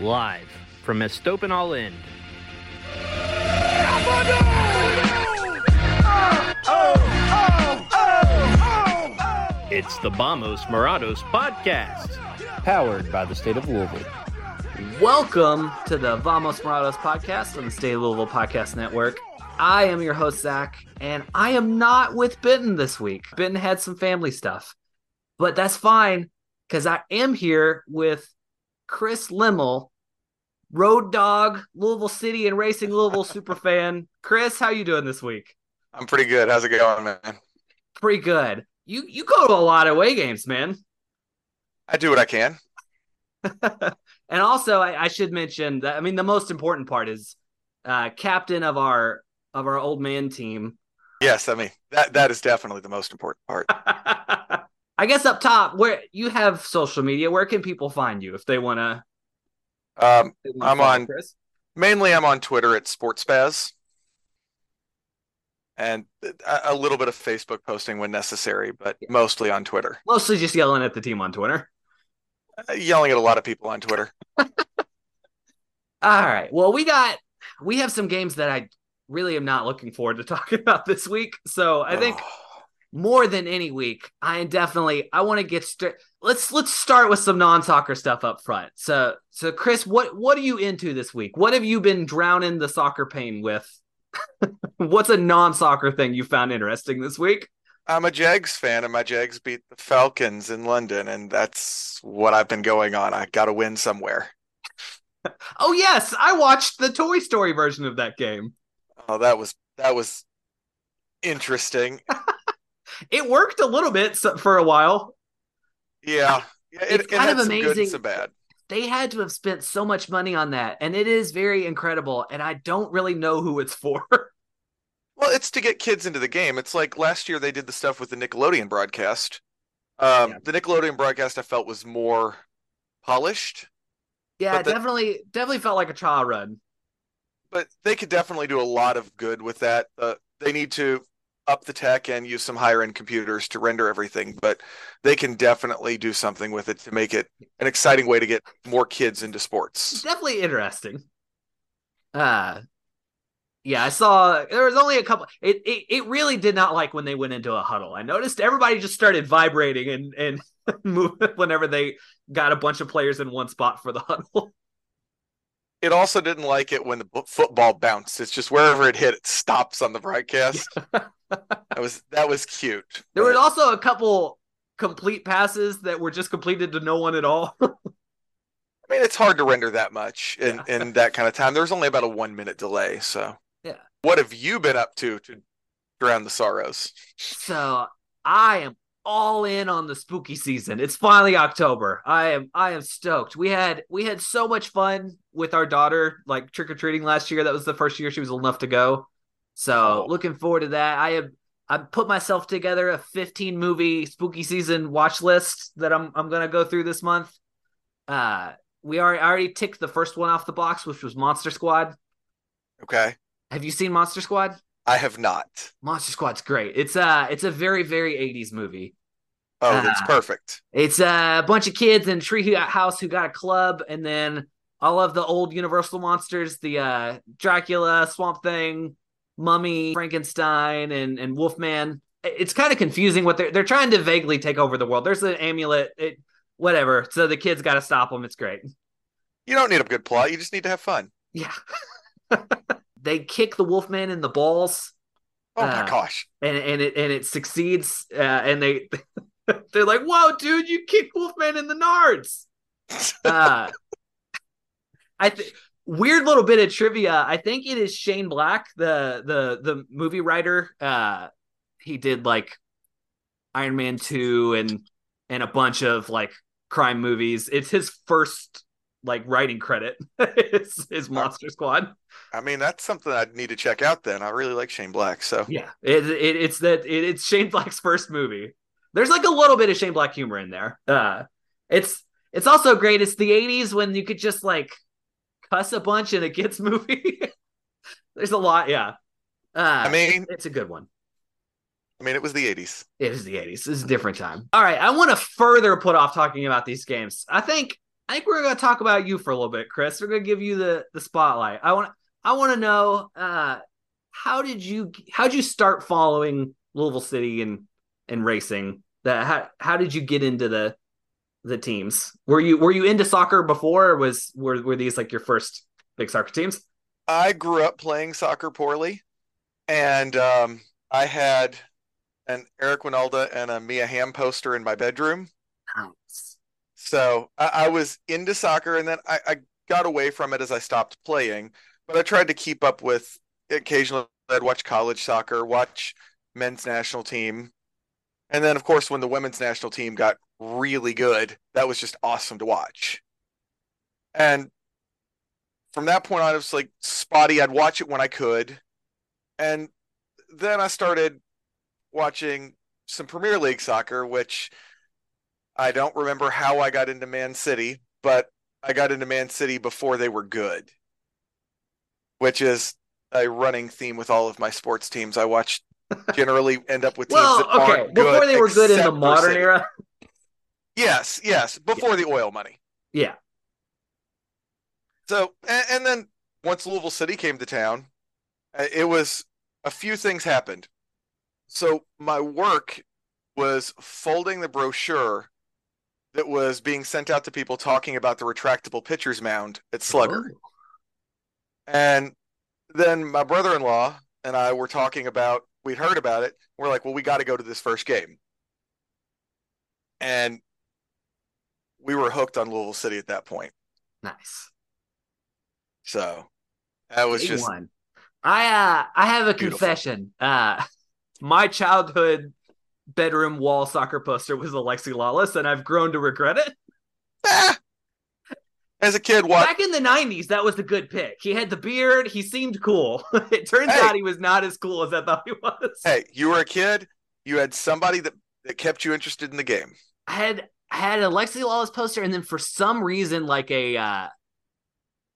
Live from Estopan All In. It's the Vamos Morados podcast, powered by the state of Louisville. Welcome to the Vamos Morados podcast on the State of Louisville Podcast Network. I am your host, Zach, and I am not with Benton this week. Benton had some family stuff, but that's fine because I am here with Chris Lemmel, road dog, Louisville City and Racing Louisville super fan. Chris, how you doing this week? I'm pretty good. How's it going, man? Pretty good. You you go to a lot of away games, man. I do what I can. and also, I, I, should mention that I mean the most important part is uh, captain of our of our old man team. Yes, I mean that that is definitely the most important part. I guess up top, where you have social media, where can people find you if they want to? Um, I'm on Chris? mainly I'm on Twitter at SportsBaz, and a little bit of Facebook posting when necessary, but yeah. mostly on Twitter. Mostly just yelling at the team on Twitter. Uh, yelling at a lot of people on Twitter. All right. Well, we got we have some games that I really am not looking forward to talking about this week. So I think more than any week, I definitely I want to get straight. Let's let's start with some non-soccer stuff up front. So so Chris, what what are you into this week? What have you been drowning the soccer pain with? What's a non-soccer thing you found interesting this week? I'm a Jags fan, and my Jags beat the Falcons in London, and that's what I've been going on. I got to win somewhere. oh yes, I watched the Toy Story version of that game. Oh, that was that was interesting. it worked a little bit for a while. Yeah, it, it's it kind of amazing. Some bad. They had to have spent so much money on that, and it is very incredible. And I don't really know who it's for. well, it's to get kids into the game. It's like last year they did the stuff with the Nickelodeon broadcast. Um, yeah. The Nickelodeon broadcast I felt was more polished. Yeah, the, definitely, definitely felt like a trial run. But they could definitely do a lot of good with that. Uh, they need to up the tech and use some higher end computers to render everything, but they can definitely do something with it to make it an exciting way to get more kids into sports. Definitely interesting. Uh yeah, I saw there was only a couple it, it it really did not like when they went into a huddle. I noticed everybody just started vibrating and and move whenever they got a bunch of players in one spot for the huddle it also didn't like it when the football bounced. It's just wherever it hit, it stops on the broadcast. That was that was cute. There but... were also a couple complete passes that were just completed to no one at all. I mean, it's hard to render that much in yeah. in that kind of time. There's only about a one minute delay. So yeah, what have you been up to to drown the sorrows? So I am all in on the spooky season. It's finally October. I am I am stoked. We had we had so much fun with our daughter like trick or treating last year. That was the first year she was old enough to go. So, oh. looking forward to that. I have I put myself together a 15 movie spooky season watch list that I'm I'm to go through this month. Uh, we already, I already ticked the first one off the box, which was Monster Squad. Okay. Have you seen Monster Squad? I have not. Monster Squad's great. It's uh it's a very very 80s movie. Oh, that's Ah. perfect. It's a bunch of kids in tree house who got a club, and then all of the old Universal monsters, the uh Dracula, Swamp Thing, Mummy, Frankenstein, and and Wolfman. It's kind of confusing what they're they're trying to vaguely take over the world. There's an amulet, it, whatever. So the kids got to stop them. It's great. You don't need a good plot. You just need to have fun. Yeah. they kick the Wolfman in the balls. Oh my gosh. and and it and it succeeds uh, and they they're like whoa dude you kicked wolfman in the nards uh i think weird little bit of trivia i think it is shane black the the the movie writer uh he did like iron man 2 and and a bunch of like crime movies it's his first like writing credit is, is monster squad I mean, that's something I'd need to check out then. I really like Shane Black. So Yeah, it, it, it's that it, it's Shane Black's first movie. There's like a little bit of Shane Black humor in there. Uh, it's it's also great. It's the '80s when you could just like cuss a bunch in a kids movie. There's a lot, yeah. Uh, I mean, it's a good one. I mean, it was the 80s. It was the 80s. This is a different time. All right, I want to further put off talking about these games. I think I think we're going to talk about you for a little bit, Chris. We're going to give you the the spotlight. I want I want to know uh how did you how did you start following Louisville City and and racing? That how how did you get into the the teams? Were you were you into soccer before or was were were these like your first big soccer teams? I grew up playing soccer poorly, and um, I had an Eric Wynalda and a Mia Hamm poster in my bedroom. Nice. So I, I was into soccer, and then I, I got away from it as I stopped playing. But I tried to keep up with. Occasionally, I'd watch college soccer, watch men's national team, and then of course when the women's national team got really good, that was just awesome to watch. And from that point on, it was like spotty. I'd watch it when I could, and then I started watching some Premier League soccer, which I don't remember how I got into Man City, but I got into Man City before they were good, which is a running theme with all of my sports teams. I watch generally end up with teams Well, that okay, aren't before good they were good in the modern era. Yes, yes, before the oil money. Yeah. So, and, and then once Louisville City came to town, uh, it was a few things happened. So my work was folding the brochure that was being sent out to people talking about the retractable pitcher's mound at Slugger. Oh. And then my brother-in-law and I were talking about we'd heard about it. We're like, well, we got to go to this first game. And we were hooked on Louisville City at that point. Nice. So that was Big just one. I uh I have a Beautiful. confession. Uh my childhood bedroom wall soccer poster was Alexi Lalas, and I've grown to regret it. ah! As a kid, what? Back in the '90s, that was a good pick. He had the beard. He seemed cool. it turns Hey. out he was not as cool as I thought he was. Hey, you were a kid. You had somebody that, that kept you interested in the game. I had I had a Alexi Lalas poster, and then for some reason, like a uh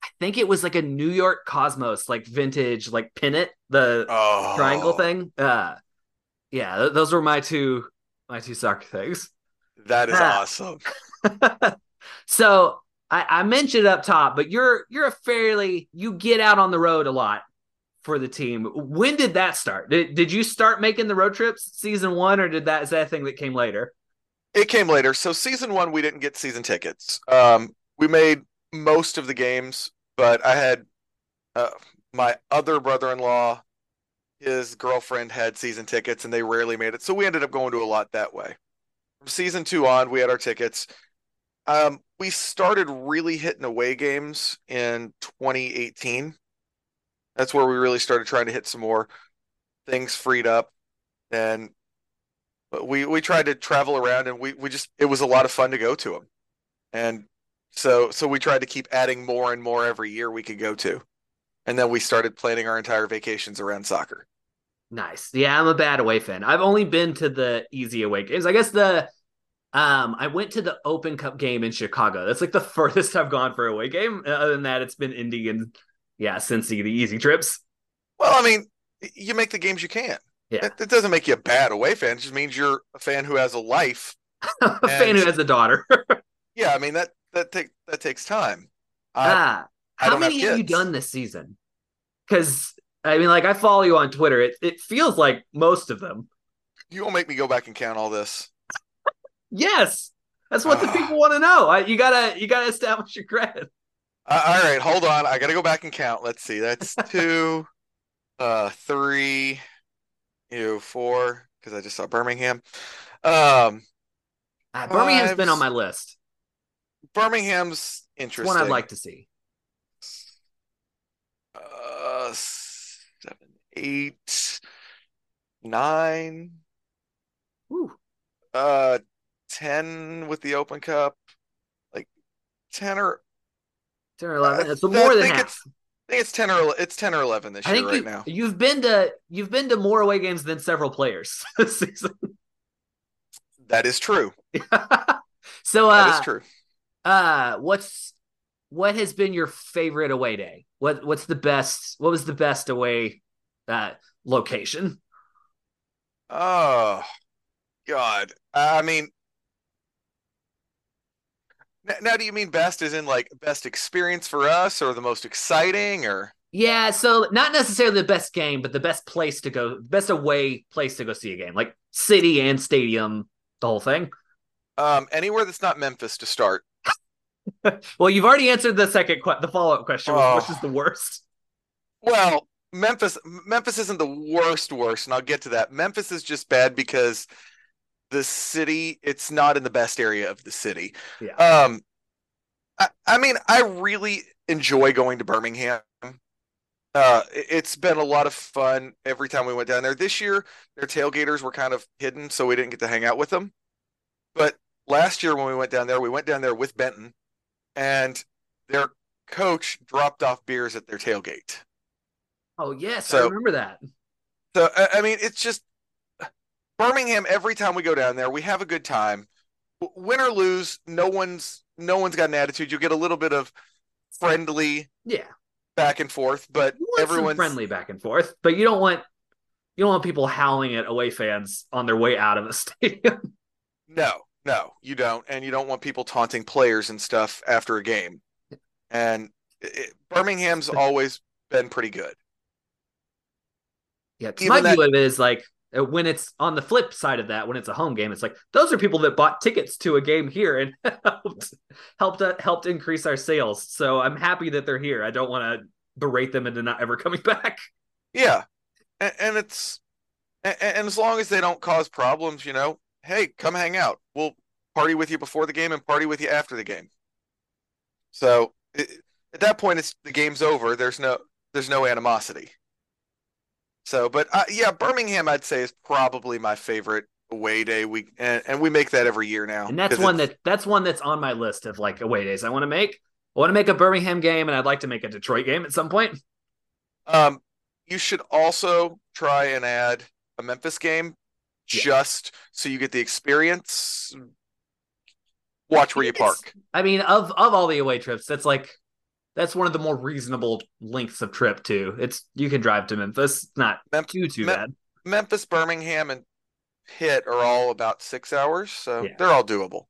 I think it was like a New York Cosmos, like vintage, like pennant, the Oh, triangle thing. Uh yeah, th- those were my two my two soccer things. That is Ah. awesome. so I, I mentioned up top, but you're you're a fairly you get out on the road a lot for the team. When did that start? Did, did you start making the road trips season one, or did that is that thing that came later? It came later. So season one, we didn't get season tickets. Um, we made most of the games, but I had uh, my other brother-in-law, his girlfriend had season tickets, and they rarely made it. So we ended up going to a lot that way. From season two on, we had our tickets. Um, we started really hitting away games in 2018. That's where we really started trying to hit some more things freed up, and we we tried to travel around, and we we just it was a lot of fun to go to them, and so so we tried to keep adding more and more every year we could go to, and then we started planning our entire vacations around soccer. Nice. Yeah, I'm a bad away fan. I've only been to the easy away games. I guess the Um, I went to the Open Cup game in Chicago. That's like the furthest I've gone for a away game. Other than that, it's been Indy and yeah, Cincy, the easy trips. Well, I mean, you make the games you can. Yeah, It, doesn't make you a bad away fan. It just means you're a fan who has a life. a fan who has a daughter. Yeah, I mean that that take that takes time. I, ah, I how don't have many have, you done this season? Because I mean, like I follow you on Twitter. It it feels like most of them. you won't make me go back and count all this. Yes, that's what the Ah. people want to know. I, you gotta you gotta establish your credit. Uh, all right, hold on. I got to go back and count. Let's see. That's two, uh, three, you know, four. Because I just saw Birmingham. Um, Uh, Birmingham's been on my list. Birmingham's It's interesting. one I'd like to see. Uh, seven, eight, nine, Whew. uh, ten with the Open Cup, like ten or 10 or 11. I- So I more than think half. it's- I think it's ten or ele- it's ten or eleven this I year right you, now. you've been to you've been to more away games than several players this season. That is true. so That uh is true. uh what's what has been your favorite away day? What what's the best what was the best away uh location? Oh God. I mean now do you mean best as in like best experience for us or the most exciting or Yeah, so not necessarily the best game, but the best place to go, best away place to go see a game, like city and stadium, the whole thing. um anywhere that's not Memphis to start. Well, you've already answered the second, que- the follow up question, Oh. which is the worst. Well, Memphis Memphis isn't the worst worst and I'll get to that. Memphis is just bad because the city it's not in the best area of the city. Yeah. Um I, I mean I really enjoy going to Birmingham. Uh it- it's been a lot of fun every time we went down there. This year their tailgaters were kind of hidden so we didn't get to hang out with them. But last year when we went down there, we went down there with Benton and their coach dropped off beers at their tailgate. Oh yes, I remember that. So I I mean, it's just Birmingham. Every time we go down there, we have a good time. Win or lose, no one's no one's got an attitude. You get a little bit of friendly Yeah, back and forth, but you want some everyone's friendly back and forth, but you don't want you don't want people howling at away fans on their way out of the stadium. no, no, you don't, and you don't want people taunting players and stuff after a game. And it, Birmingham's always been pretty good. Yeah, my that- view of it is like when it's on the flip side of that, when it's a home game, it's like those are people that bought tickets to a game here and helped helped uh, helped increase our sales. So I'm happy that they're here. I don't want to berate them into not ever coming back. Yeah, and, and it's and, and as long as they don't cause problems, you know, hey, come hang out. We'll party with you before the game and party with you after the game. So it, at that point, it's the game's over. There's no there's no animosity. So, but uh, yeah, Birmingham, I'd say is probably my favorite away day. We and, and we make that every year now. And that's one that that's one that's on my list of like away days I want to make. I want to make a Birmingham game, and I'd like to make a Detroit game at some point. Um, you should also try and add a Memphis game Yeah. just so you get the experience. Watch where you park. I mean, of of all the away trips, that's like that's one of the more reasonable lengths of trip too. It's you can drive to Memphis, It's not Mem- too too Mem- bad. Memphis, Birmingham, and Pitt are all about six hours, so Yeah. they're all doable.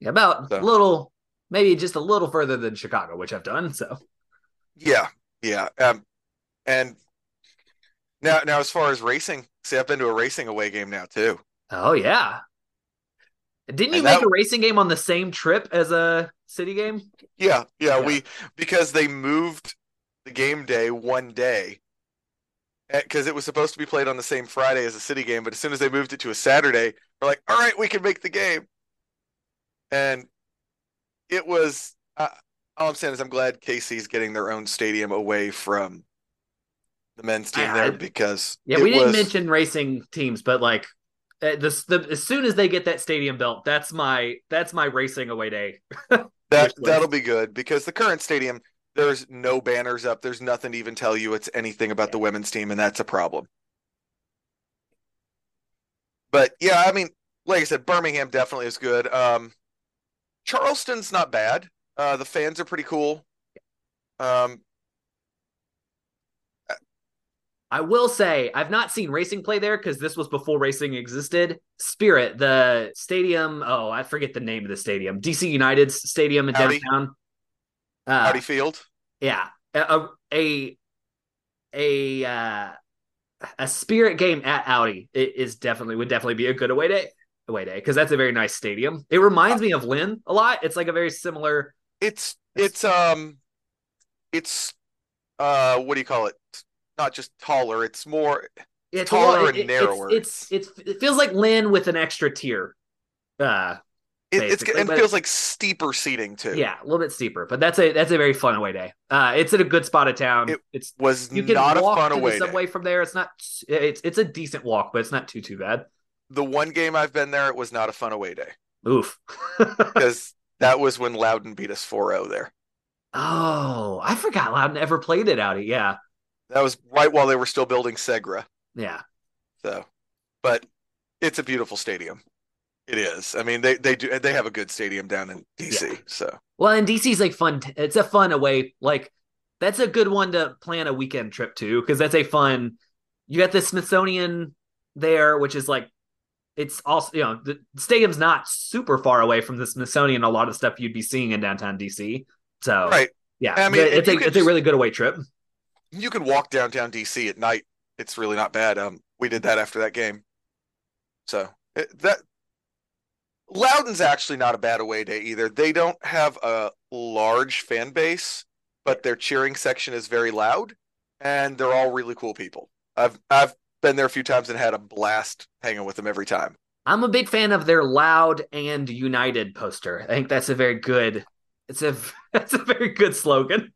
Yeah, about So- a little, maybe just a little further than Chicago, which I've done. So Yeah, yeah. Um, and now, now as far as racing, see, I've been to a racing away game now too. oh yeah. Didn't you And make that- a racing game on the same trip as a city game? Yeah, yeah, Yeah. we because they moved the game day one day because it was supposed to be played on the same Friday as the city game, but as soon as they moved it to a Saturday, we're like, all right, we can make the game. And it was uh, all I'm saying is I'm glad KC's getting their own stadium away from the men's team I- there because Yeah, we didn't was- mention racing teams, but like uh, this, the as soon as they get that stadium built, that's my that's my racing away day. that that'll be good because the current stadium there's no banners up there's nothing to even tell you it's anything about the women's team and that's a problem but yeah i mean like I said, Birmingham definitely is good. Um, Charleston's not bad. Uh, the fans are pretty cool. Um, I will say I've not seen racing play there because this was before racing existed. Spirit, the stadium. Oh, I forget the name of the stadium. DC United's stadium in Audi. downtown. Uh, Audi Field. Yeah, a a a uh, a Spirit game at Audi it is definitely would definitely be a good away day away day because that's a very nice stadium. It reminds me of Lynn a lot. It's like a very similar. It's it's um, it's uh, what do you call it? Not just taller. It's more. It's Taller a lot- and it- narrower. It's, it's it's it feels like Lynn with an extra tier. Uh, It, it's it feels like steeper seating too. yeah, a little bit steeper, but that's a that's a very fun away day. Uh, it's in a good spot of town. It it's was you can not a walk fun to away. the day. subway from there. It's not it's it's a decent walk, but it's not too too bad. The one game I've been there, it was not a fun away day Oof. because that was when Loudoun beat us 4-0 there. oh, I forgot Loudoun ever played it Audi. Yeah, That was right while they were still building Segra. yeah. So, but it's a beautiful stadium. It is. I mean, they they do they have a good stadium down in DC. Yeah. So Well, and DC's like fun. It's a fun away. Like that's a good one to plan a weekend trip to because that's a fun. You got the Smithsonian there, which is like it's also you know the stadium's not super far away from the Smithsonian. A lot of stuff you'd be seeing in downtown DC. So right, yeah, I mean, it's a it's a really good away trip. You can walk downtown DC at night. It's really not bad. Um, we did that after that game. So it, that Loudoun's actually not a bad away day either. They don't have a large fan base, but their cheering section is very loud, and they're all really cool people. I've I've been there a few times and had a blast hanging with them every time. I'm a big fan of their loud and united poster. I think that's a very good. It's a that's a very good slogan.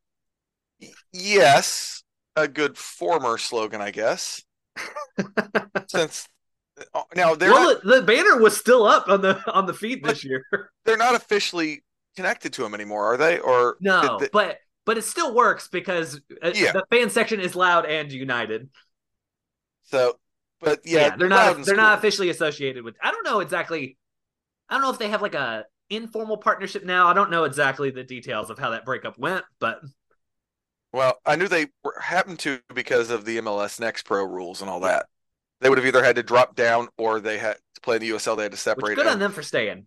Yes, a good former slogan, I guess. Since uh, now they're well, not, the, the banner was still up on the on the feed this year. they're not officially connected to them anymore, are they? Or No, they- but but it still works because uh, Yeah. the fan section is loud and united. so, but Yeah, yeah, they're not they're not officially associated with. I don't know exactly. I don't know if they have like a informal partnership now. I don't know exactly the details of how that breakup went, but Well, I knew they were, happened to because of the MLS Next Pro rules and all that. They would have either had to drop down or they had to play in the USL. They had to which separate. good on them for staying.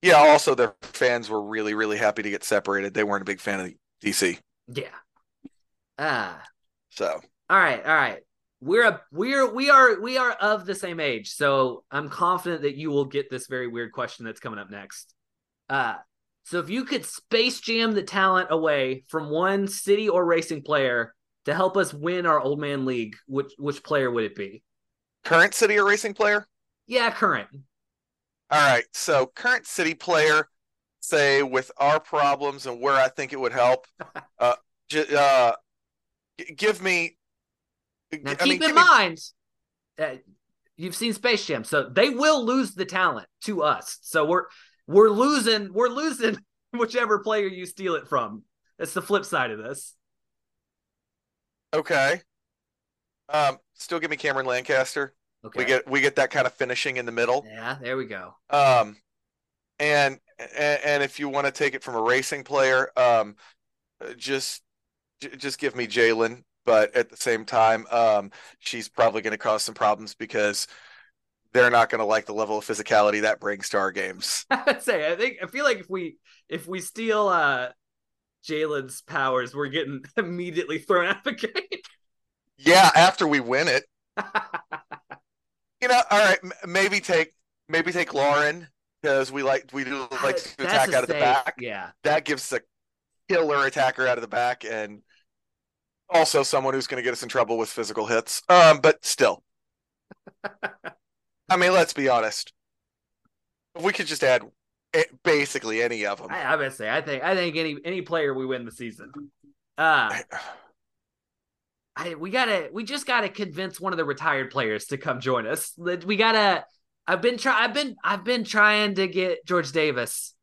Yeah. Also, their fans were really, really happy to get separated. They weren't a big fan of DC. Yeah. Ah. So All right, all right. We're a we're we are we are of the same age, so I'm confident that you will get this very weird question that's coming up next. Uh so if you could space jam the talent away from one city or racing player to help us win our old man league, which which player would it be? current city or racing player. Yeah, current. All right. So current city player, say with our problems and where I think it would help. Uh, j- uh, g- give me. Now I keep mean, in me- mind, uh, you've seen Space Jam, so they will lose the talent to us. So we're we're losing we're losing whichever player you steal it from. That's the flip side of this. Okay. Um, still give me Cameron Lancaster. Okay. We get we get that kind of finishing in the middle. yeah, there we go. Um, and and, and if you want to take it from a racing player, um, just just give me Jaelin. But at the same time, um, she's probably going to cause some problems because they're not going to like the level of physicality that brings to our games. I'd say I think I feel like if we if we steal uh Jaelin's powers, we're getting immediately thrown out of the game. Yeah, after we win it, you know. All right, maybe take maybe take Lauren because we like we do like to That's attack out of the back. Yeah. that gives a killer attacker out of the back and also someone who's going to get us in trouble with physical hits. Um, but still, I mean, let's be honest. If we could just add basically any of them. I, I would say I think I think any any player we win the season. Uh I we gotta we just gotta convince one of the retired players to come join us. We gotta I've been try I've been I've been trying to get George Davis.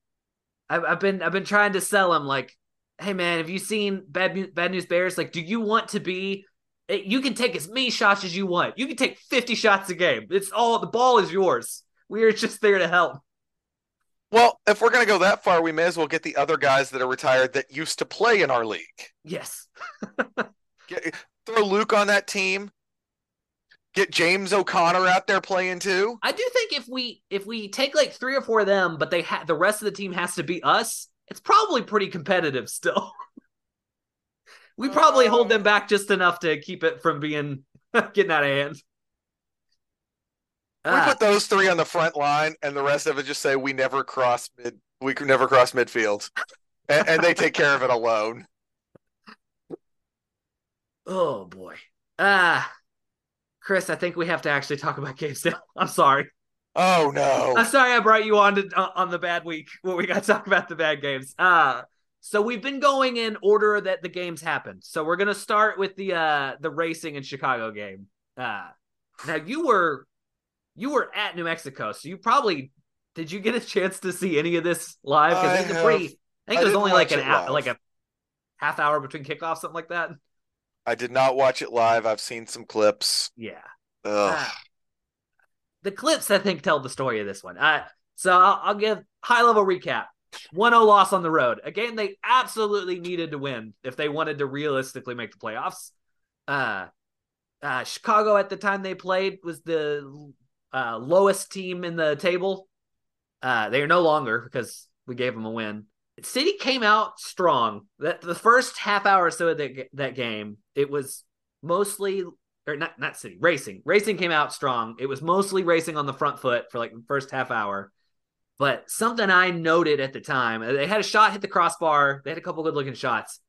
I've I've been I've been trying to sell him like, hey man, have you seen Bad Bad News Bears? Like, do you want to be? You can take as many shots as you want. You can take fifty shots a game. It's all the ball is yours. we are just there to help. Well, if we're going to go that far, we may as well get the other guys that are retired that used to play in our league. Yes. Get, throw Luke on that team. Get James O'Connor out there playing too. I do think if we if we take like three or four of them, but they ha- the rest of the team has to be us, it's probably pretty competitive still. we probably hold them back just enough to keep it from being getting out of hand. We Ah, put those three on the front line, and the rest of it just say we never cross mid. We could never cross midfield, and, and they take care of it alone. oh boy. Ah, Chris, I think we have to actually talk about games now. I'm sorry. Oh no! I'm sorry I brought you on to uh, on the bad week where we got to talk about the bad games. Uh so we've been going in order that the games happened. So we're gonna start with the uh the racing in Chicago game. Uh now you were you were at New Mexico, so you probably did you get a chance to see any of this live? I Because it's a pretty I think I it was only like an it like a half hour between kickoffs, something like that. I did not watch it live. I've seen some clips. Yeah. Ugh. Ah. the clips I think tell the story of this one. Uh, so I'll, I'll give high level recap. 1-0 loss on the road. A game they absolutely needed to win if they wanted to realistically make the playoffs. Uh, uh, Chicago at the time they played was the uh, lowest team in the table. Uh, they are no longer because we gave them a win. City came out strong. That the first half hour or so of that, that game, it was mostly or not not City Racing. Racing came out strong. It was mostly racing on the front foot for like the first half hour. But something I noted at the time, uh, they had a shot hit the crossbar. They had a couple good looking shots,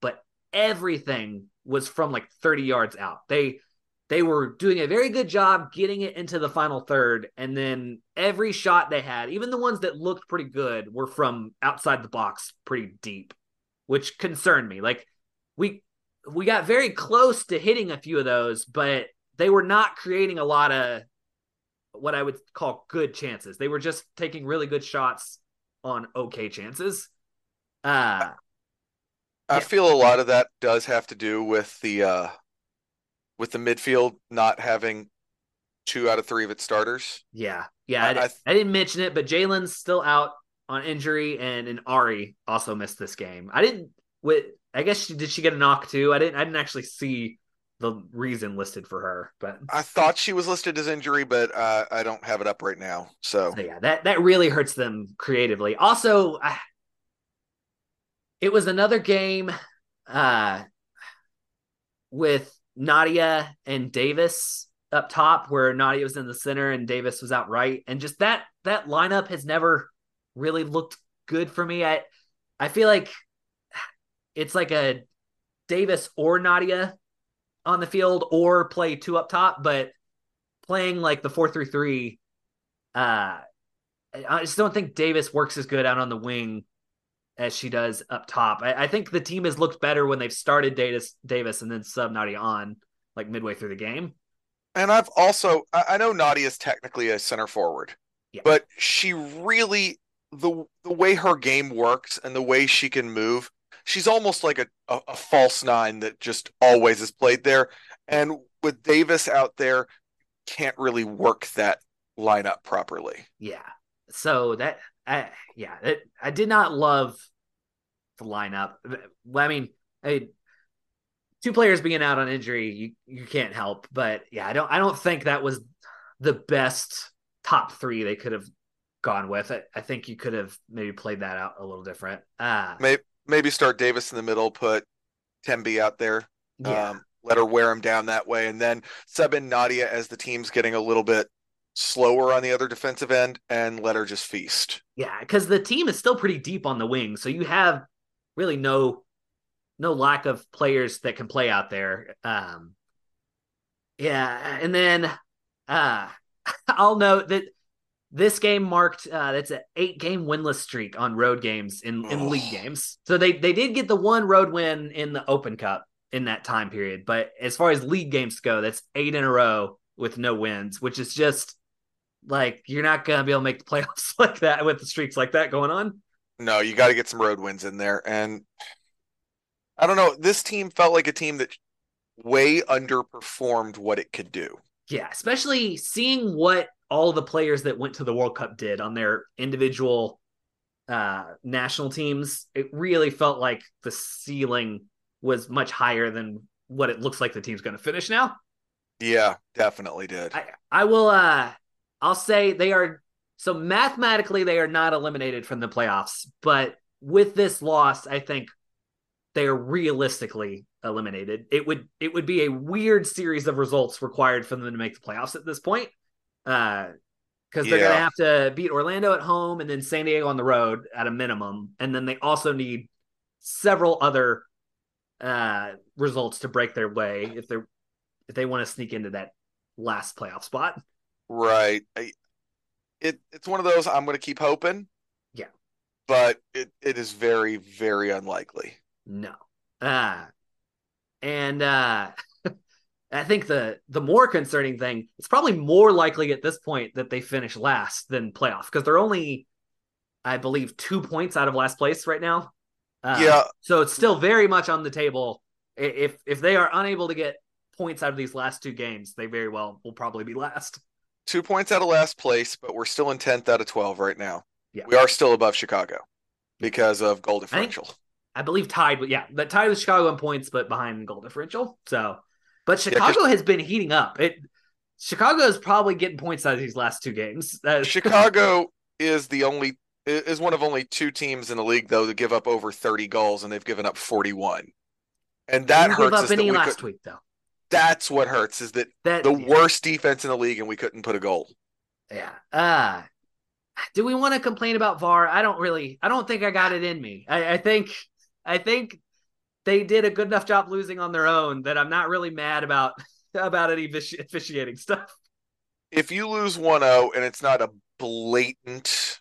but everything was from like 30 yards out. They they were doing a very good job getting it into the final third, and then every shot they had, even the ones that looked pretty good, were from outside the box, pretty deep, which concerned me. Like we we got very close to hitting a few of those, but they were not creating a lot of what I would call good chances. They were just taking really good shots on okay chances. Uh I yeah. feel a lot of that does have to do with the uh with the midfield not having two out of three of its starters. yeah. Yeah, I, I- th- I didn't mention it, but Jaelin's still out on injury and and Ari also missed this game. I didn't with I guess she did she get a knock too? I didn't I didn't actually see the reason listed for her, but I thought she was listed as injury, but uh, I don't have it up right now. So So yeah, that that really hurts them creatively. Also, I, it was another game uh, with Nadia and Davis up top, where Nadia was in the center and Davis was out right, and just that that lineup has never really looked good for me. I I feel like it's like a Davis or Nadia on the field, or play two up top, but playing like the four three three uh I just don't think Davis works as good out on the wing as she does up top. I, I think the team has looked better when they've started Davis Davis and then sub Nadia on like midway through the game. And I've also I I know Nadia is technically a center forward, Yeah. but she really the the way her game works and the way she can move, she's almost like a, a, a false nine that just always is played there. And with Davis out there, can't really work that lineup properly. Yeah. So that I yeah, it, I did not love the lineup. Well, I mean, I, two players being out on injury, you you can't help. But yeah, I don't I don't think that was the best top three they could have gone with. I, I think you could have maybe played that out a little different. Uh Maybe maybe start Davis in the middle, put Thembi out there, yeah. um, let her wear him down that way, and then sub in Nadia as the team's getting a little bit slower on the other defensive end, and let her just feast. Yeah, because the team is still pretty deep on the wing, so you have really no no lack of players that can play out there. Um, yeah, and then uh, I'll note that this game marked uh, that's an eight game winless streak on road games in in league games. So they they did get the one road win in the Open Cup in that time period, but as far as league games go, that's eight in a row with no wins, which is just like you're not gonna be able to make the playoffs like that with the streaks like that going on. No, you got to get some road wins in there, and I don't know. This team felt like a team that way underperformed what it could do. Yeah, especially seeing what all the players that went to the World Cup did on their individual uh, national teams. It really felt like the ceiling was much higher than what it looks like the team's going to finish now. Yeah, definitely did. I, I will. Uh, I'll say they are. So mathematically, they are not eliminated from the playoffs, but with this loss, I think they are realistically eliminated. It would it would be a weird series of results required for them to make the playoffs at this point. Uh because they're Yeah. gonna have to beat Orlando at home and then San Diego on the road at a minimum. And then they also need several other uh results to break their way if they're if they want to sneak into that last playoff spot. Right. I, it it's one of those I'm going to keep hoping. Yeah. But it, it is very very unlikely. No. Uh and uh I think the the more concerning thing, it's probably more likely at this point that they finish last than playoff because they're only, I believe, two points out of last place right now. Uh, Yeah. So it's still very much on the table. If if they are unable to get points out of these last two games, they very well will probably be last. 2 points out of last place, but we're still in 10th out of 12 right now. Yeah. We are still above Chicago because of goal differential. I believe tied with yeah, but tied with Chicago in points, but behind in goal differential. So, but Chicago has been heating up. It Chicago is probably getting points out of these last two games. Chicago is the only is one of only two teams in the league though to give up over 30 goals and they've given up 41. And that hurts us that we last could, week though. that's what hurts is that That the worst defense in the league and we couldn't put a goal. Yeah. Uh do we want to complain about VAR? I don't really I don't think I got it in me. I, I think I think they did a good enough job losing on their own that I'm not really mad about about any offici- officiating stuff. If you lose 1-0 and it's not a blatant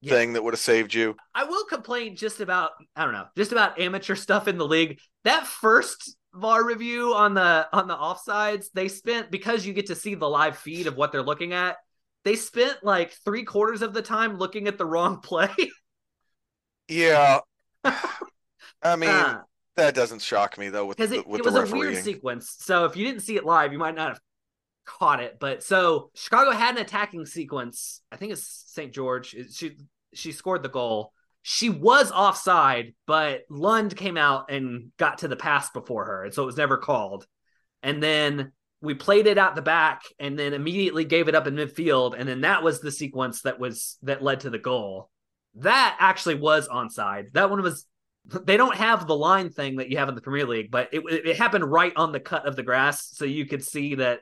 Yeah. thing that would have saved you, I will complain just about I don't know, just about amateur stuff in the league. That first VAR review on the on the offsides, they spent because you get to see the live feed of what they're looking at. They spent like three quarters of the time looking at the wrong play. yeah. I mean, Uh, that doesn't shock me though with because the, it, with it the was a weird sequence. So if you didn't see it live, you might not have caught it. But so Chicago had an attacking sequence. I think it's St. George. She she scored the goal. She was offside, but Lund came out and got to the pass before her, and so it was never called. And then we played it out the back, and then immediately gave it up in midfield, and then that was the sequence that was that led to the goal. That actually was onside. That one was they don't have the line thing that you have in the Premier League, but it it happened right on the cut of the grass, so you could see that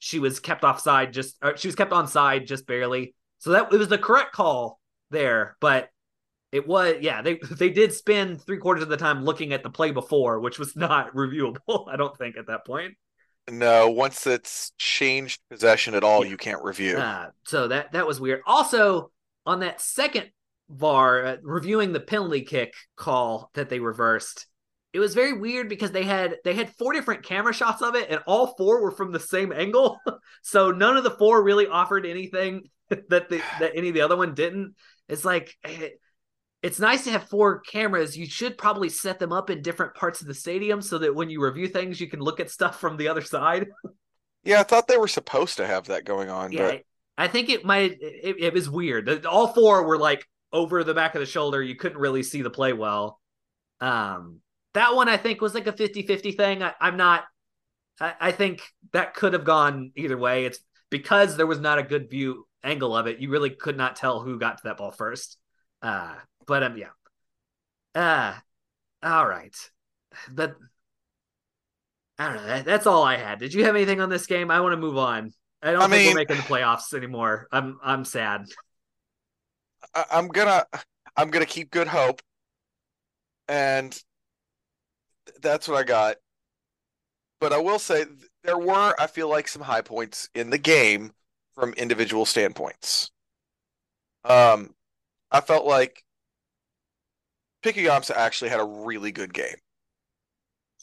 she was kept offside just or she was kept onside just barely. So that it was the correct call there, but it was yeah they they did spend three quarters of the time looking at the play before, which was not reviewable. I don't think at that point. No, once it's changed possession at all, Yeah. you can't review. Uh, so that that was weird. Also, on that second VAR uh, reviewing the penalty kick call that they reversed, it was very weird because they had they had four different camera shots of it, and all four were from the same angle. so none of the four really offered anything that the that any of the other one didn't. It's like. eh, It's nice to have four cameras. You should probably set them up in different parts of the stadium so that when you review things, you can look at stuff from the other side. Yeah, I thought they were supposed to have that going on, Yeah, but I think it might. It, it was weird. All four were like over the back of the shoulder. You couldn't really see the play well. Um, that one I think was like a 50-50 thing. I, I'm not. I, I think that could have gone either way. It's because there was not a good view angle of it. You really could not tell who got to that ball first. Uh, but um, yeah. Uh, all right. But I don't know. That, that's all I had. Did you have anything on this game? I want to move on. I don't I think mean- we're making the playoffs anymore. I'm I'm sad. I, I'm gonna I'm gonna keep good hope, and that's what I got. But I will say there were I feel like some high points in the game from individual standpoints. Um, I felt like Pikkujämsä actually had a really good game.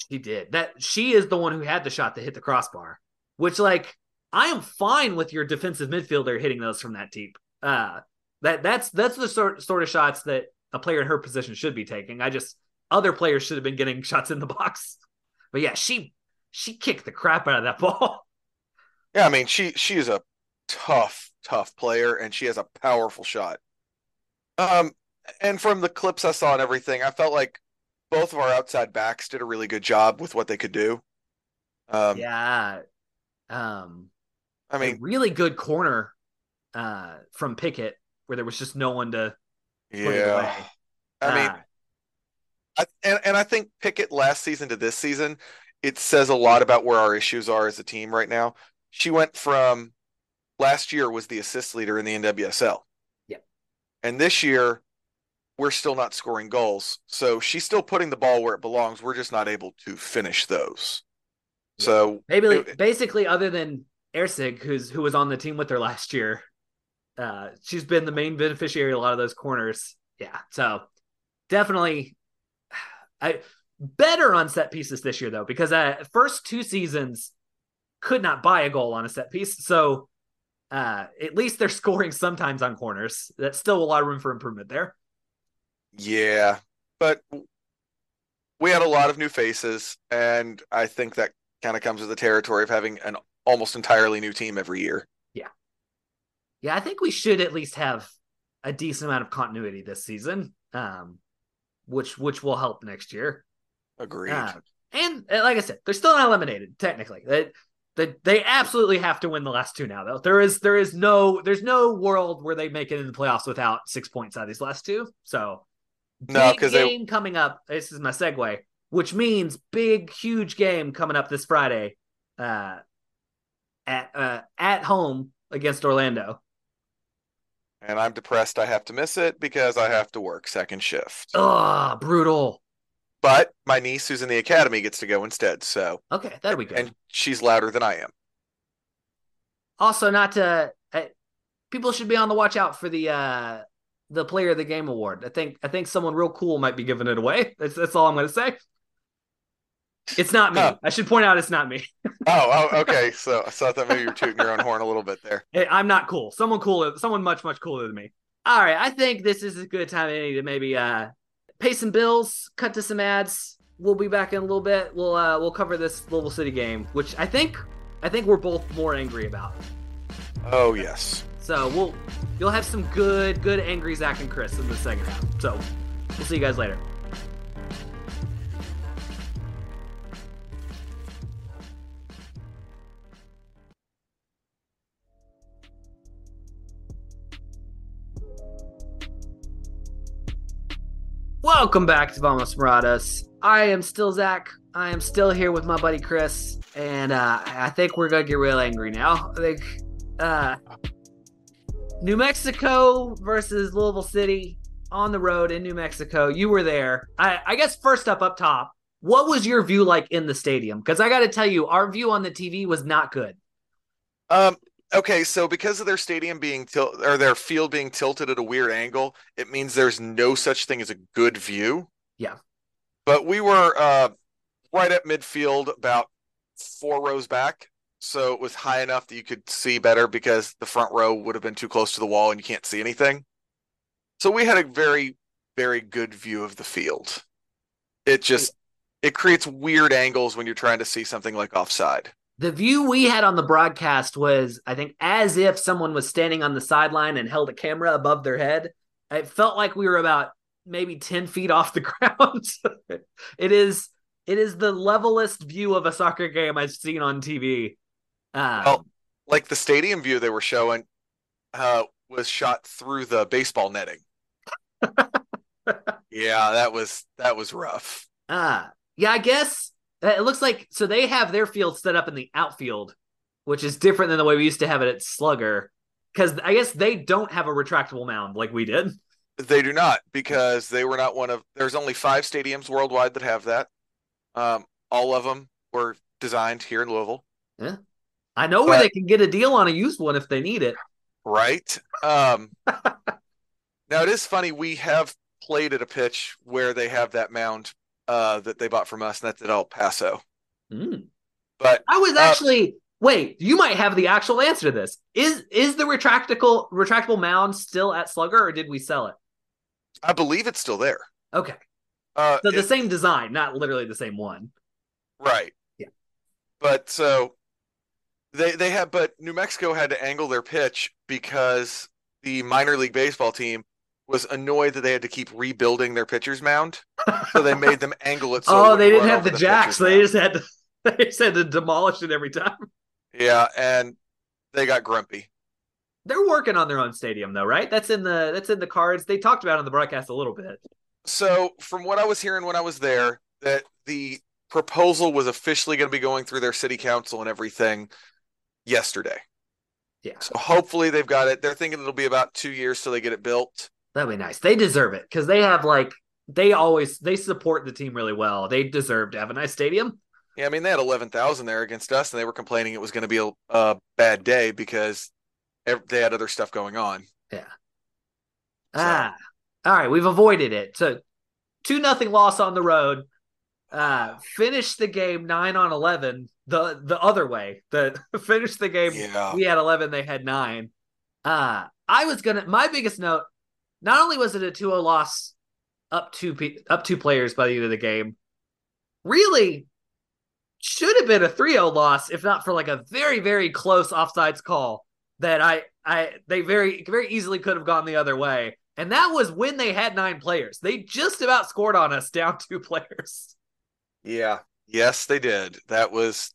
She did. That she is the one who had the shot to hit the crossbar, which like I am fine with your defensive midfielder hitting those from that deep. Uh that that's that's the sort sort of shots that a player in her position should be taking. I just other players should have been getting shots in the box. But yeah, she she kicked the crap out of that ball. Yeah, I mean she she is a tough tough player and she has a powerful shot. Um, and from the clips I saw and everything, I felt like both of our outside backs did a really good job with what they could do. Um, yeah. Um, I mean, really good corner uh, from Pickett where there was just no one to. Yeah. I mean, uh, I, and and I think Pickett last season to this season, it says a lot about where our issues are as a team right now. She went from last year was the assist leader in the NWSL. Yeah. And this year we're still not scoring goals. So she's still putting the ball where it belongs. We're just not able to finish those. Yeah. So maybe it, basically other than Ersig, who's who was on the team with her last year, uh, she's been the main beneficiary of a lot of those corners. Yeah. So definitely I better on set pieces this year though, because uh first two seasons could not buy a goal on a set piece. So uh, at least they're scoring sometimes on corners. That's still a lot of room for improvement there. Yeah, but we had a lot of new faces, and I think that kind of comes with the territory of having an almost entirely new team every year. Yeah, I think we should at least have a decent amount of continuity this season, um, which which will help next year. Agreed. Uh, and like I said, they're still not eliminated technically. They, they, they absolutely have to win the last two now though. There is there is no there's no world where they make it in the playoffs without six points out of these last two. So no, because game they... coming up. This is my segue, which means big, huge game coming up this Friday, uh, at uh, at home against Orlando. And I'm depressed. I have to miss it because I have to work second shift. Ah, brutal. But my niece, who's in the academy, gets to go instead. So okay, that'll be good. And she's louder than I am. Also, not to uh, people should be on the watch out for the uh the player of the game award. I think I think someone real cool might be giving it away. That's that's all I'm going to say. It's not me. I should point out it's not me. oh, oh, okay. So, so I thought maybe you're tooting your own horn a little bit there. Hey, I'm not cool. Someone cooler, someone much much cooler than me. All right, I think this is a good time to maybe uh pay some bills, cut to some ads. We'll be back in a little bit. We'll uh we'll cover this Louisville City game, which I think I think we're both more angry about. Oh yes. So we'll you'll have some good, good angry Zach and Chris in the second half. So we'll see you guys later. Welcome back to Vamos Moradas. I am still Zach. I am still here with my buddy Chris, and uh, I think we're gonna get real angry now. I think uh, New Mexico versus Louisville City on the road in New Mexico. You were there. I, I guess first up, up top, what was your view like in the stadium? Because I got to tell you, our view on the TV was not good. Um. Okay, so because of their stadium being tilt or their field being tilted at a weird angle, it means there's no such thing as a good view. Yeah. But we were uh, right at midfield, about four rows back, so it was high enough that you could see better because the front row would have been too close to the wall and you can't see anything. So we had a very, very good view of the field. It just it creates weird angles when you're trying to see something like offside. The view we had on the broadcast was, I think, as if someone was standing on the sideline and held a camera above their head. It felt like we were about maybe 10 feet off the ground. it is it is the levelest view of a soccer game I've seen on TV. Um, well, like the stadium view they were showing uh, was shot through the baseball netting. yeah, that was that was rough. Uh, yeah, I guess it looks like so they have their field set up in the outfield, which is different than the way we used to have it at Slugger. Because I guess they don't have a retractable mound like we did. They do not because they were not one of. There's only five stadiums worldwide that have that. Um, all of them were designed here in Louisville. Yeah. I know but, where they can get a deal on a used one if they need it. Right. Um, now it is funny. We have played at a pitch where they have that mound uh, that they bought from us, and that's at El Paso. Mm. But I was uh, actually wait. You might have the actual answer to this. Is is the retractable retractable mound still at Slugger, or did we sell it? I believe it's still there. Okay. Uh, so the it, same design, not literally the same one. Right. Yeah. But so They they had, but New Mexico had to angle their pitch because the minor league baseball team was annoyed that they had to keep rebuilding their pitcher's mound, so they made them angle it. So oh, it they didn't have the over jacks. They just had to. They just had to demolish it every time. yeah, and they got grumpy. They're working on their own stadium, though, right? That's in the that's in the cards. They talked about it on the broadcast a little bit. So, from what I was hearing when I was there, that the proposal was officially going to be going through their city council and everything yesterday. Yeah, So hopefully they've got it. They're thinking it'll be about two years till they get it built. That'd be nice. They deserve it because they have like they always they support the team really well. They deserve to have a nice stadium. Yeah, I mean they had eleven thousand there against us, and they were complaining it was going to be a, a bad day because they had other stuff going on. Yeah. Ah, all right. We've avoided it. So two nothing loss on the road. Uh, finish the game nine on eleven. The the other way. The finish the game. Yeah. We had eleven. They had nine. Uh, I was gonna. My biggest note. Not only was it a 2-0 loss, up two up two players by the end of the game. Really, should have been a 3-0 loss if not for like a very very close offsides call that I I they very very easily could have gone the other way. And that was when they had nine players. They just about scored on us down two players. Yeah. Yes, they did. That was.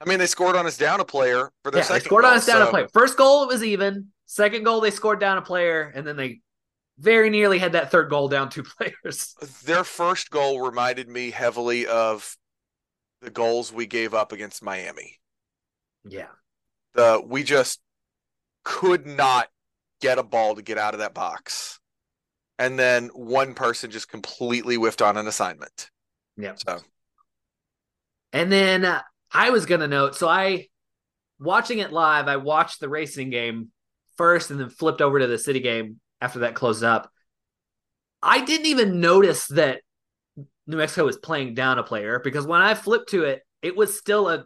I mean, they scored on us down a player for their Yeah, they second. scored on goal, us down a player. First goal it was even. Second goal they scored down a player, and then they very nearly had that third goal down two players. Their first goal reminded me heavily of the goals we gave up against Miami. Yeah. The we just could not get a ball to get out of that box. And then one person just completely whiffed on an assignment. Yeah. So And then uh, I was gonna note, so I watching it live, I watched the racing game first and then flipped over to the city game after that closed up. I didn't even notice that New Mexico was playing down a player because when I flipped to it, it was still a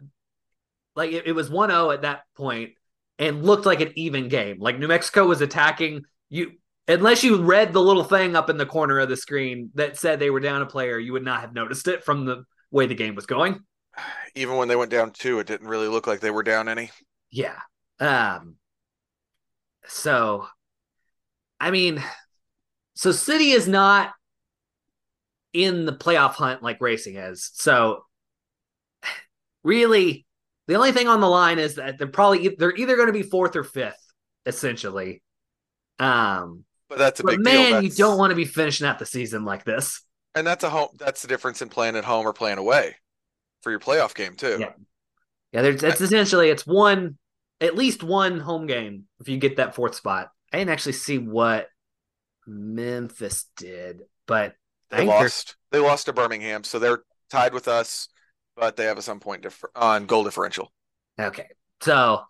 like it, it was 1-0 at that point and looked like an even game. Like New Mexico was attacking you unless you read the little thing up in the corner of the screen that said they were down a player, you would not have noticed it from the way the game was going. even when they went down two, it didn't really look like they were down any. Yeah. Um so I mean so City is not in the playoff hunt like racing is. So really the only thing on the line is that they're probably they're either going to be fourth or fifth essentially. Um But that's a but big man, deal. you don't want to be finishing out the season like this. and that's a home that's the difference in playing at home or playing away for your playoff game too. Yeah. Yeah, there's it's essentially it's one at least one home game if you get that fourth spot. I didn't actually see what Memphis did, but They they're- lost. They lost to Birmingham, so they're tied with us, but they have a some point differ- on goal differential. Okay. So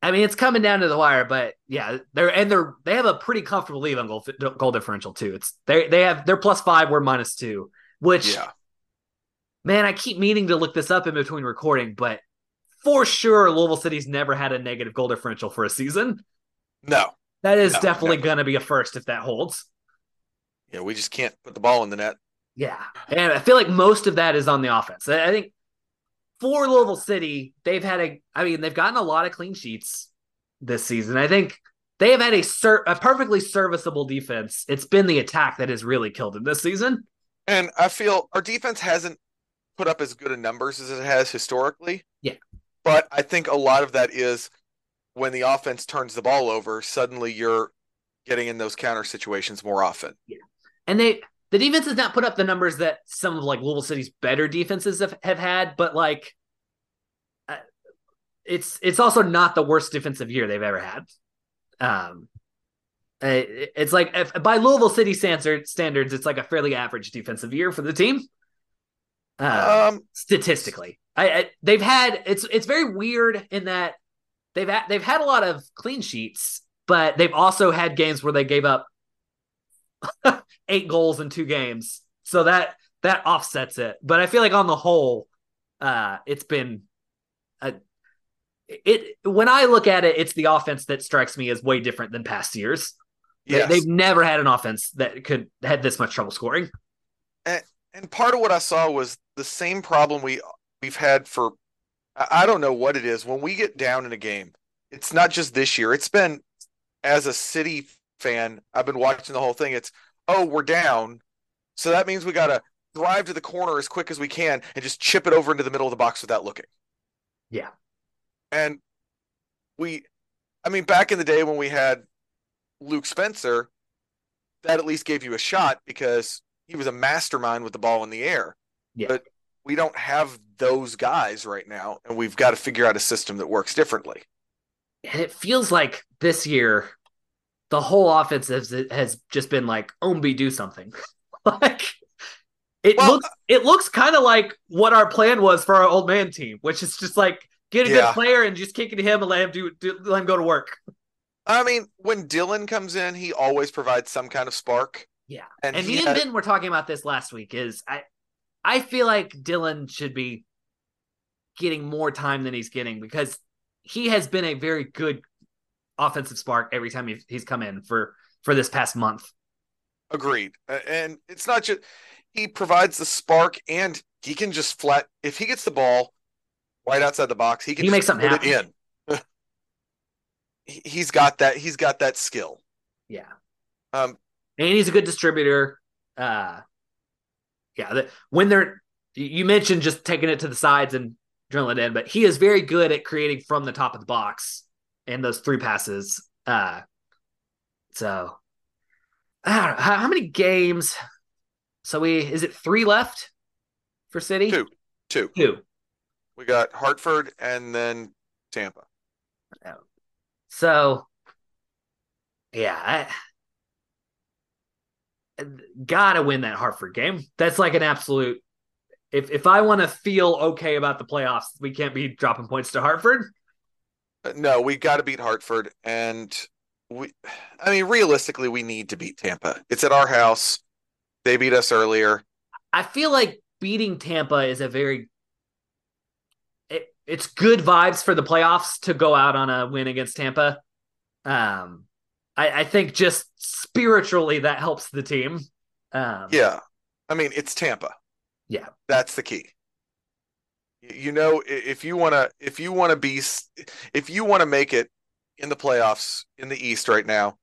I mean it's coming down to the wire, but yeah, they're and they're they have a pretty comfortable lead on goal goal differential too. It's they they have they're plus five, we're minus two, which Yeah. man, I keep meaning to look this up in between recording, but for sure Louisville City's never had a negative goal differential for a season. No. That is No, definitely never. going to be a first if that holds. Yeah, we just can't put the ball in the net. Yeah. And I feel like most of that is on the offense. I think for Louisville City, they've had a, I mean, they've gotten a lot of clean sheets this season. I think they have had a, ser- a perfectly serviceable defense. It's been the attack that has really killed them this season. And I feel our defense hasn't put up as good of numbers as it has historically. Yeah. But I think a lot of that is when the offense turns the ball over, suddenly you're getting in those counter situations more often. Yeah. And they, the defense has not put up the numbers that some of like Louisville City's better defenses have, have had, but like, uh, it's it's also not the worst defensive year they've ever had. Um, it's like if, by Louisville City standards, it's like a fairly average defensive year for the team. Uh, Um, statistically, I, I they've had it's it's very weird in that they've had, they've had a lot of clean sheets, but they've also had games where they gave up eight goals in two games, so that that offsets it. But I feel like on the whole, uh, it's been a, it when I look at it, it's the offense that strikes me as way different than past years. They, yes. They've never had an offense that could had this much trouble scoring. and part of what I saw was the same problem we we've had for I don't know what it is. When we get down in a game, it's not just this year. It's been as a city fan, I've been watching the whole thing. It's oh, we're down. So that means we gotta drive to the corner as quick as we can and just chip it over into the middle of the box without looking. Yeah. And we I mean, back in the day when we had Luke Spencer, that at least gave you a shot because he was a mastermind with the ball in the air. Yeah. But we don't have those guys right now, and we've got to figure out a system that works differently. And it feels like this year, the whole offense has, has just been like, Ownby, do something. like it Well, looks it looks kind of like what our plan was for our old man team, which is just like get a Yeah. good player and just kick it to him and let him do, do let him go to work. I mean, when Dylan comes in, he always provides some kind of spark. Yeah. And, And me and Ben were talking about this last week. Is I I feel like Dylan should be getting more time than he's getting because he has been a very good offensive spark every time he's come in for for this past month. agreed. And it's not just he provides the spark, and he can just flat if he gets the ball right outside the box, he can He makes something put it in. He- he's got that. He's got that skill. Yeah. Um, and he's a good distributor. Uh, yeah, when they're you mentioned just taking it to the sides and drilling it in, but he is very good at creating from the top of the box and those three passes. Uh, so I don't know how, how many games. So we is it three left for City? Two. two. Two. We got Hartford and then Tampa. So, yeah, I gotta win that Hartford game. That's like an absolute. If if I want to feel okay about the playoffs, we can't be dropping points to Hartford. Uh, No, we got to beat Hartford, and we. I mean, realistically, we need to beat Tampa. It's at our house. They beat us earlier. I feel like beating Tampa is a very. It, it's good vibes for the playoffs to go out on a win against Tampa. Um, I, I think just spiritually that helps the team. Um, Yeah, I mean, it's Tampa. Yeah. that's the key. You know, if you want to, if you want to be, if you want to make it in the playoffs in the East right now,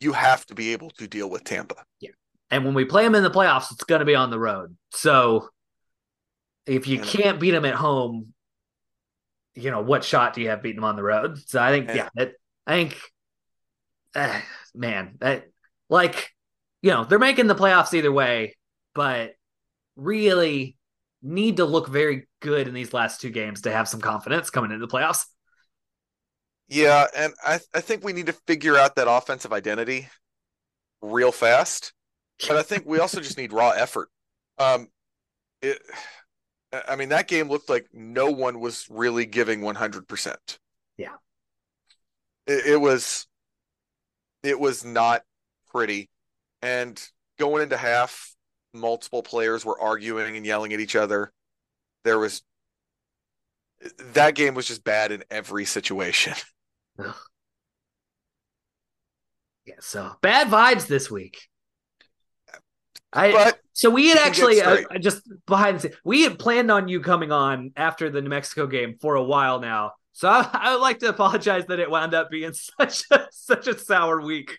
you have to be able to deal with Tampa. Yeah, and when we play them in the playoffs, it's going to be on the road. So if you And- can't beat them at home, you know what shot do you have beating them on the road? So I think, yeah, it, I think, uh, man, that like you know they're making the playoffs either way, but really need to look very good in these last two games to have some confidence coming into the playoffs. Yeah, and I I think we need to figure out that offensive identity real fast. But I think we also just need raw effort. Um, it, I mean, that game looked like no one was really giving one hundred percent. Yeah. it, it was, it was not pretty, and going into half, multiple players were arguing and yelling at each other. There was that game was just bad in every situation. Yeah, so bad vibes this week. I But So we had You can get actually uh, just behind the scenes, we had planned on you coming on after the New Mexico game for a while now. So I, I would like to apologize that it wound up being such a such a sour week.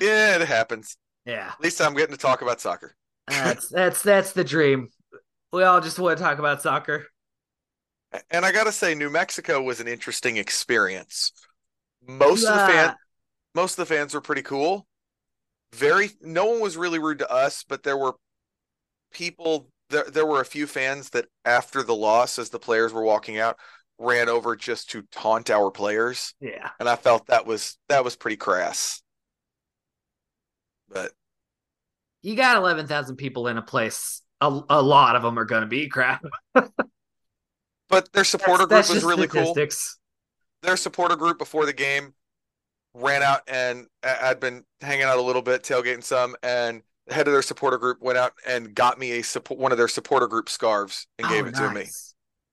yeah, it happens. Yeah, At least I'm getting to talk about soccer. that's that's that's the dream. We all just want to talk about soccer. And I gotta say, New Mexico was an interesting experience. Most of the Yeah. fan, most of the fans were pretty cool. Very, no one was really rude to us, but there were people. There, there were a few fans that, after the loss, as the players were walking out, ran over just to taunt our players, Yeah, and I felt that was that was pretty crass. But you got eleven thousand people in a place. A, a lot of them are going to be crap. but their supporter That's- that's group was really cool. their supporter group before the game ran out and I- I'd been hanging out a little bit, tailgating some, and the head of their supporter group went out and got me a support one of their supporter group scarves and gave Oh, it to me.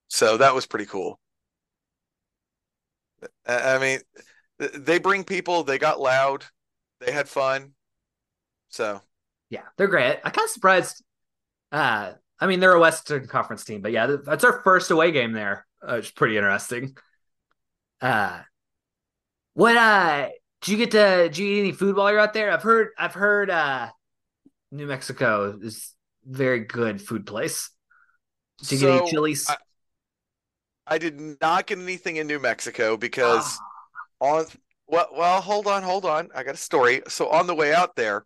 So that was pretty cool. I mean, they bring people. They got loud. They had fun. So Yeah, they're great. I kind of surprised. Uh, I mean, they're a Western Conference team, but yeah, that's our first away game there. uh, is pretty interesting. Uh, what uh, did you get to? Did you eat any food while you're out there? I've heard. I've heard. Uh, New Mexico is very good food place. Did you so, get any chilies? I, I, did not get anything in New Mexico because oh. on well, well, hold on, hold on. I got a story. So on the way out there,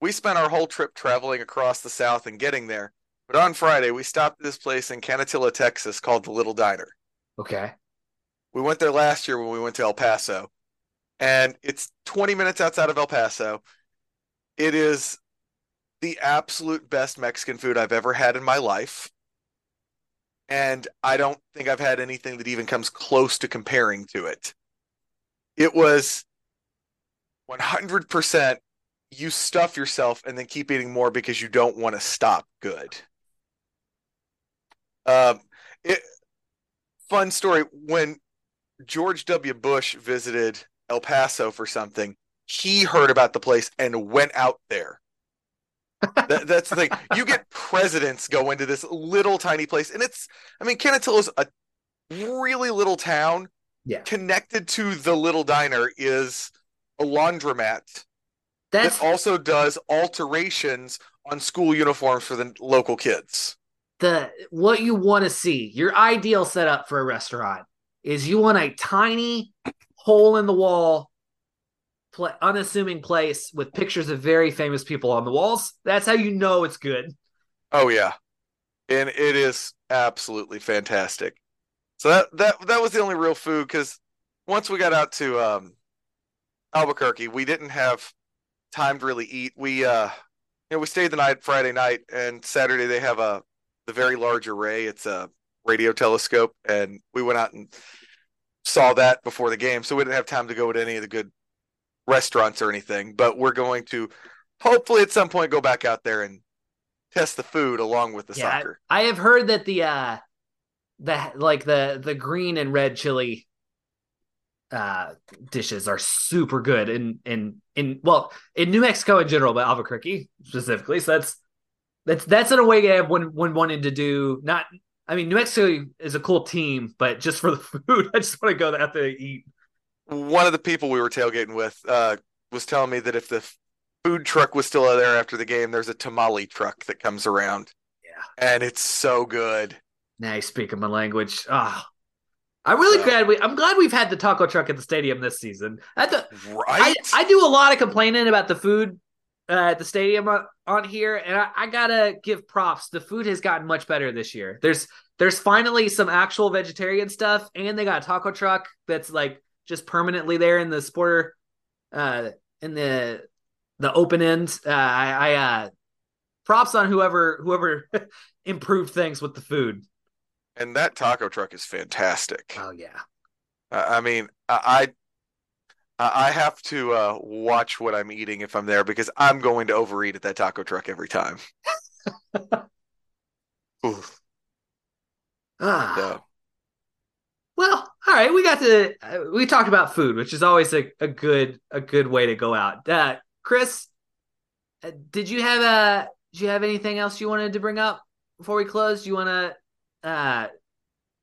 we spent our whole trip traveling across the South and getting there. But on Friday, we stopped at this place in Canutillo, Texas called the Little Diner. Okay. We went there last year when we went to El Paso, and it's 20 minutes outside of El Paso. It is the absolute best Mexican food I've ever had in my life. And I don't think I've had anything that even comes close to comparing to it. It was 100% you stuff yourself and then keep eating more because you don't want to stop good. Um, it, fun story when George W. Bush visited El Paso for something, he heard about the place and went out there. That, that's the thing. You get presidents go into this little tiny place, and it's, I mean, is a really little town. Yeah. Connected to the little diner is a laundromat that's... that also does alterations on school uniforms for the local kids the what you want to see, your ideal setup for a restaurant is you want a tiny hole in the wall, play, unassuming place with pictures of very famous people on the walls. That's how you know it's good. Oh yeah, and it is absolutely fantastic. So that that that was the only real food because once we got out to um, Albuquerque, we didn't have time to really eat. We uh, you know, we stayed the night Friday night, and Saturday they have a the very large array. It's a radio telescope, and we went out and saw that before the game. So we didn't have time to go to any of the good restaurants or anything. But we're going to hopefully at some point go back out there and test the food along with the yeah, soccer. I, I have heard that the uh the like the the green and red chili uh dishes are super good in in in well in New Mexico in general, but Albuquerque specifically. So that's that's that's in a way I have when when wanting to do not. I mean, New Mexico is a cool team, but just for the food, I just want to go out there and eat. One of the people we were tailgating with uh, was telling me that if the food truck was still there after the game, there's a tamale truck that comes around. Yeah, and it's so good. Now you speak my language. Ah, oh, I'm really so, glad we. I'm glad we've had the taco truck at the stadium this season. At the, right, I, I do a lot of complaining about the food uh, at the stadium on, on here, and I, I, gotta give props. The food has gotten much better this year. There's there's finally some actual vegetarian stuff, and they got a taco truck that's like just permanently there in the sporter, uh, in the the open end. Uh, I, I uh, props on whoever whoever improved things with the food. And that taco truck is fantastic. Oh yeah. I mean, I I have to uh, watch what I'm eating if I'm there because I'm going to overeat at that taco truck every time. Oof. Ah. So. Well, all right. We got to uh, we talked about food, which is always a, a good a good way to go out. Uh, Chris, uh, did you have a uh, did you have anything else you wanted to bring up before we close? You want to uh,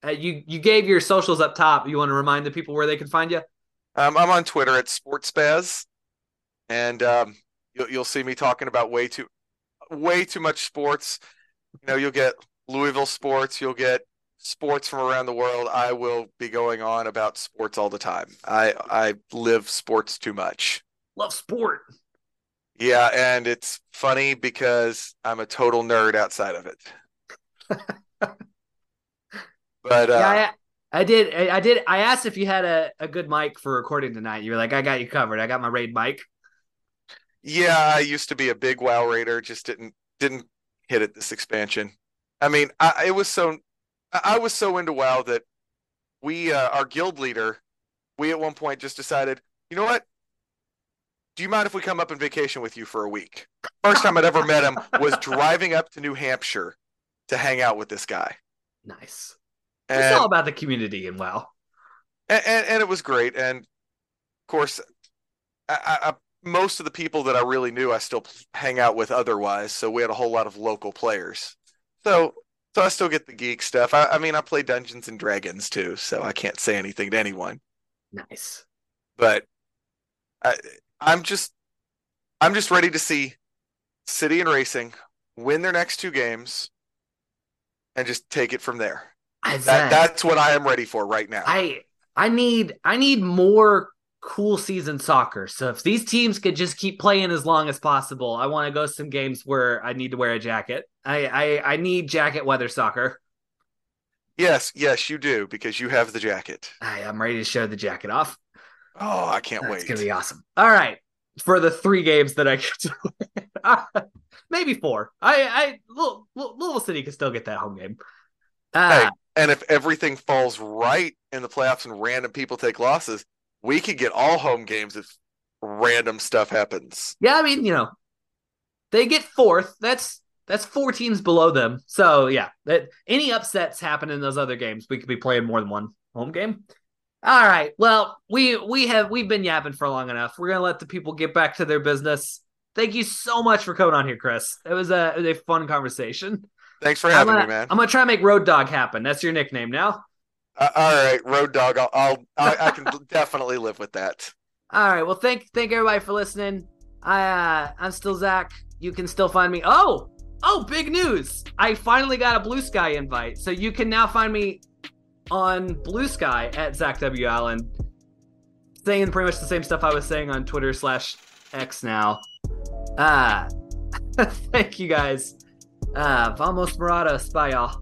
uh, you you gave your socials up top. You want to remind the people where they can find you? Um, I'm on Twitter at SportsBaz, and um, you'll, you'll see me talking about way too, way too much sports. You know, you'll get Louisville sports, you'll get sports from around the world. I will be going on about sports all the time. I I live sports too much. Love sport. Yeah, and it's funny because I'm a total nerd outside of it. but uh, yeah, I did. I did. I asked if you had a, a good mic for recording tonight. You were like, I got you covered. I got my Raid mic. Yeah, I used to be a big WoW raider. Just didn't didn't hit it this expansion. I mean, I it was so I was so into WoW that we uh, our guild leader, we at one point just decided, you know what? Do you mind if we come up on vacation with you for a week? First time I'd ever met him was driving up to New Hampshire to hang out with this guy. Nice. And, it's all about the community and WoW. And, and, and, it was great. And of course, I, I, most of the people that I really knew, I still hang out with otherwise. So we had a whole lot of local players. So So I still get the geek stuff. I, I mean, I play Dungeons and Dragons too, so I can't say anything to anyone. Nice. But I, I'm just, I'm just ready to see City and Racing win their next two games, and just take it from there. That, that's what I am ready for right now. I I need I need more cool season soccer. So if these teams could just keep playing as long as possible, I want to go some games where I need to wear a jacket. I I, I need jacket weather soccer. Yes, yes, you do because you have the jacket. I, am ready to show the jacket off. Oh, I can't That's wait. It's gonna be awesome. All right, for the three games that I get to, maybe four. I I Louisville City can still get that home game. Uh, hey, and if everything falls right in the playoffs and random people take losses, we could get all home games if random stuff happens. Yeah, I mean, you know, they get fourth. That's that's four teams below them. So yeah, that any upsets happen in those other games, we could be playing more than one home game. All right. Well, we we have we've been yapping for long enough. We're gonna let the people get back to their business. Thank you so much for coming on here, Chris. It was a, it was a fun conversation. Thanks for having gonna, me, man. I'm gonna try and make Road Dawg happen. That's your nickname now. Uh, all right, Road Dawg. I'll, I'll I, I can definitely live with that. All right. Well, thank thank everybody for listening. I uh, I'm still Zach. You can still find me. Oh, oh, big news! I finally got a Bluesky invite, so you can now find me on Bluesky at Zach W Allen, saying pretty much the same stuff I was saying on Twitter slash X now. Ah, thank you guys. Uh, vamos morados. Bye, y'all.